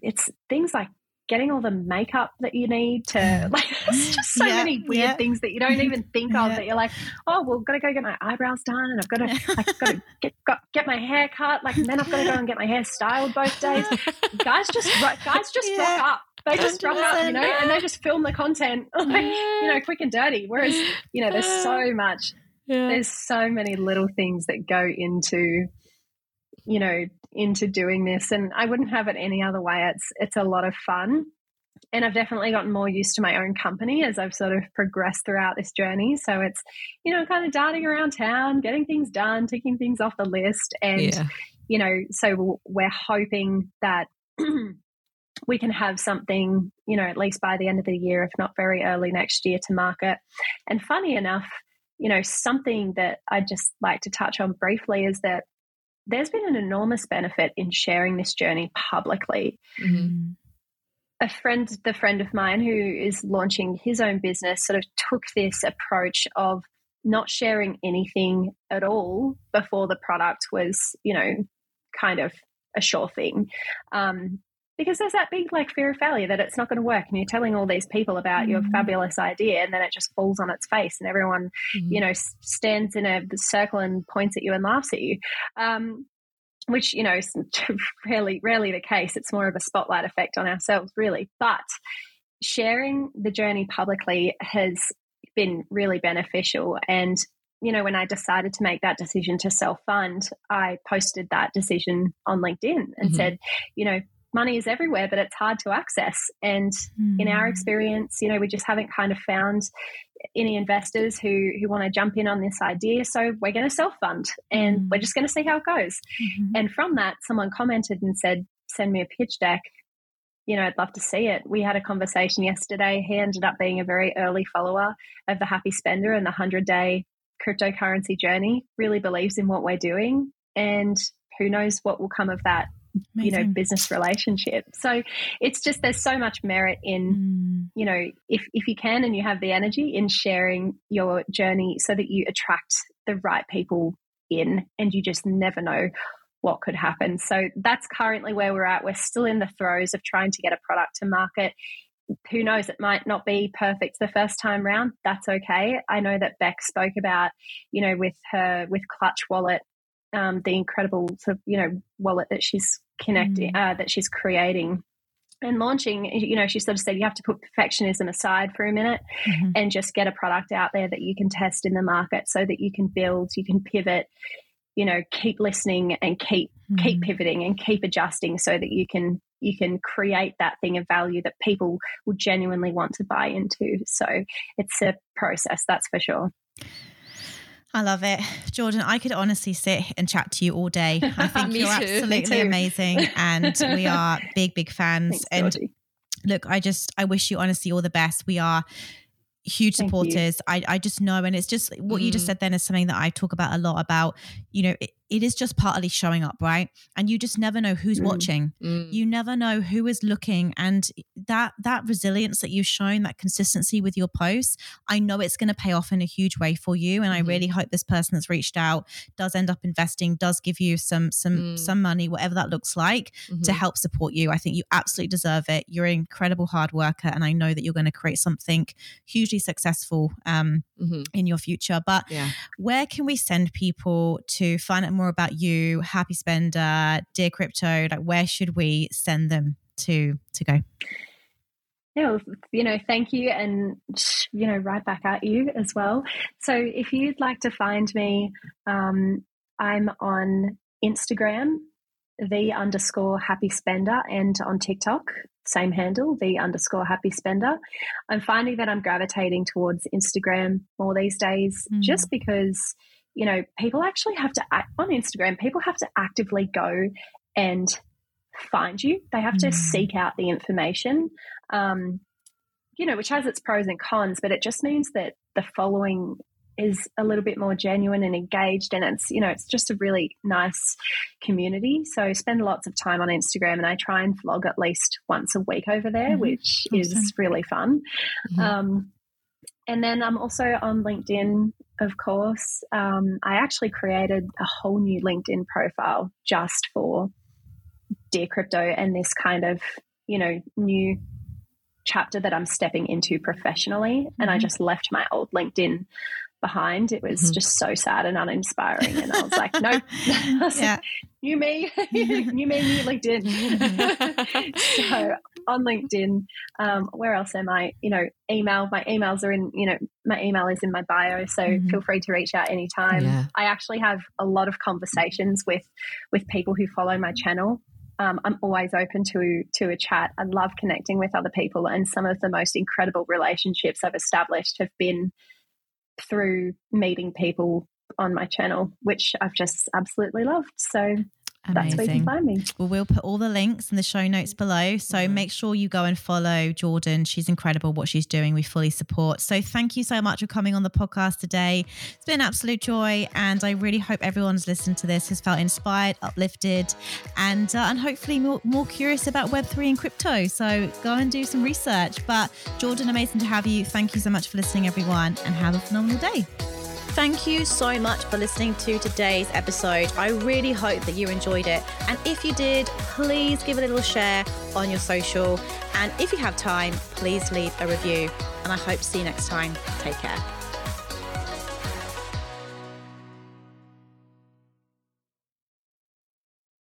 it's things like getting all the makeup that you need to *laughs* like there's just so yeah, many weird yeah. things that you don't even think of yeah. that you're like oh well I've got to go get my eyebrows done and I've got to I've got to *laughs* get got, get my hair cut. Like and then I've got to go and get my hair styled both days. *laughs* Guys just guys just rock up. They just rock up you know and they just film the content like you know quick and dirty whereas you know there's so much yeah. there's so many little things that go into you know into doing this and i wouldn't have it any other way it's it's a lot of fun and I've definitely gotten more used to my own company as I've sort of progressed throughout this journey. So it's, you know, kind of darting around town, getting things done, ticking things off the list. And, yeah. you know, so we're hoping that *clears throat* we can have something, you know, at least by the end of the year, if not very early next year to market. And funny enough, you know, something that I'd just like to touch on briefly is that there's been an enormous benefit in sharing this journey publicly. Mm-hmm a friend, the friend of mine who is launching his own business, sort of took this approach of not sharing anything at all before the product was, you know, kind of a sure thing. Um, because there's that big like fear of failure that it's not going to work and you're telling all these people about mm. your fabulous idea and then it just falls on its face and everyone mm. you know stands in a circle and points at you and laughs at you um, which you know is *laughs* rarely rarely the case. It's more of a spotlight effect on ourselves, really. But sharing the journey publicly has been really beneficial. And you know, when I decided to make that decision to self fund, I posted that decision on LinkedIn and mm-hmm. said, you know, money is everywhere, but it's hard to access. And mm. in our hmm. experience, you know, we just haven't kind of found any investors who who want to jump in on this idea. So we're going to self fund, and mm. we're just going to see how it goes. Mm-hmm. And from that, someone commented and said, "Send me a pitch deck." You know, I'd love to see it. We had a conversation yesterday. He ended up being a very early follower of the Happy Spender and the 100 day cryptocurrency journey, really believes in what we're doing. And who knows what will come of that Amazing. you know business relationship. So it's just there's so much merit in mm. you know if if you can and you have the energy in sharing your journey so that you attract the right people in and you just never know what could happen. So that's currently where we're at. We're still in the throes of trying to get a product to market. Who knows? It might not be perfect the first time round. That's okay. I know that beck spoke about you know with her with clutch wallet um, the incredible sort of, you know wallet that she's connecting mm. uh, that she's creating and launching you know she sort of said you have to put perfectionism aside for a minute mm-hmm. and just get a product out there that you can test in the market so that you can build you can pivot you know keep listening and keep mm-hmm. keep pivoting and keep adjusting so that you can you can create that thing of value that people will genuinely want to buy into so it's a process that's for sure I love it. Jordan, I could honestly sit and chat to you all day. I *laughs* think you're too. absolutely amazing. And *laughs* we are big, big fans. Thanks, and look, I just, I wish you honestly all the best. We are huge supporters. I, I just know, and it's just what mm. you just mm. said then is something that I talk about a lot about, you know, it, it is just partly showing up, right? And you just never know who's mm. watching. Mm. You never know who is looking. And that that resilience that you've shown, that consistency with your posts, I know it's going to pay off in a huge way for you. And mm-hmm. I really hope this person that's reached out does end up investing, does give you some some mm. some money, whatever that looks like, mm-hmm. to help support you. I think you absolutely deserve it. You're an incredible hard worker, and I know that you're going to create something hugely successful um, mm-hmm. in your future. But yeah. where can we send people to find out more about you, Happy Spender, Dear Crypto? Like, where should we send them to to go? Yeah, you know, thank you, and you know, right back at you as well. So, if you'd like to find me, um, I'm on Instagram, the underscore Happy Spender, and on TikTok, same handle, the underscore Happy Spender. I'm finding that I'm gravitating towards Instagram more these days, mm. just because you know, people actually have to act on Instagram, people have to actively go and find you. They have to mm. seek out the information, um, you know, which has its pros and cons, but it just means that the following is a little bit more genuine and engaged and it's you know it's just a really nice community so spend lots of time on instagram and i try and vlog at least once a week over there mm-hmm. which awesome. is really fun mm-hmm. um, and then I'm also on LinkedIn, of course. Um, I actually created a whole new LinkedIn profile just for Dear Crypto and this kind of, you know, new chapter that I'm stepping into professionally. Mm-hmm. And I mm-hmm. just left my old LinkedIn behind. It was mm-hmm. just so sad and uninspiring. And I was like, *laughs* nope. *laughs* yeah. new me, *laughs* new me, new LinkedIn. so on LinkedIn, um, where else am I? You know, email. My emails are in, you know, my email is in my bio. So mm-hmm. feel free to reach out anytime. Yeah. I actually have a lot of conversations with with people who follow my channel um, I'm always open to to a chat. I love connecting with other people, and some of the most incredible relationships I've established have been through meeting people on my channel, which I've just absolutely loved. So Amazing. That's where you can find me. Well, we'll put all the links in the show notes below. So mm-hmm. make sure you go and follow Jordan. She's incredible what she's doing. We fully support. So thank you so much for coming on the podcast today. It's been an absolute joy. And I really hope everyone who's listened to this has felt inspired, uplifted, and, uh, and hopefully more, more curious about Web3 and crypto. So go and do some research. But Jordan, amazing to have you. Thank you so much for listening, everyone, and have a phenomenal day. Thank you so much for listening to today's episode. I really hope that you enjoyed it. And if you did, please give a little share on your social. And if you have time, please leave a review. And I hope to see you next time. Take care.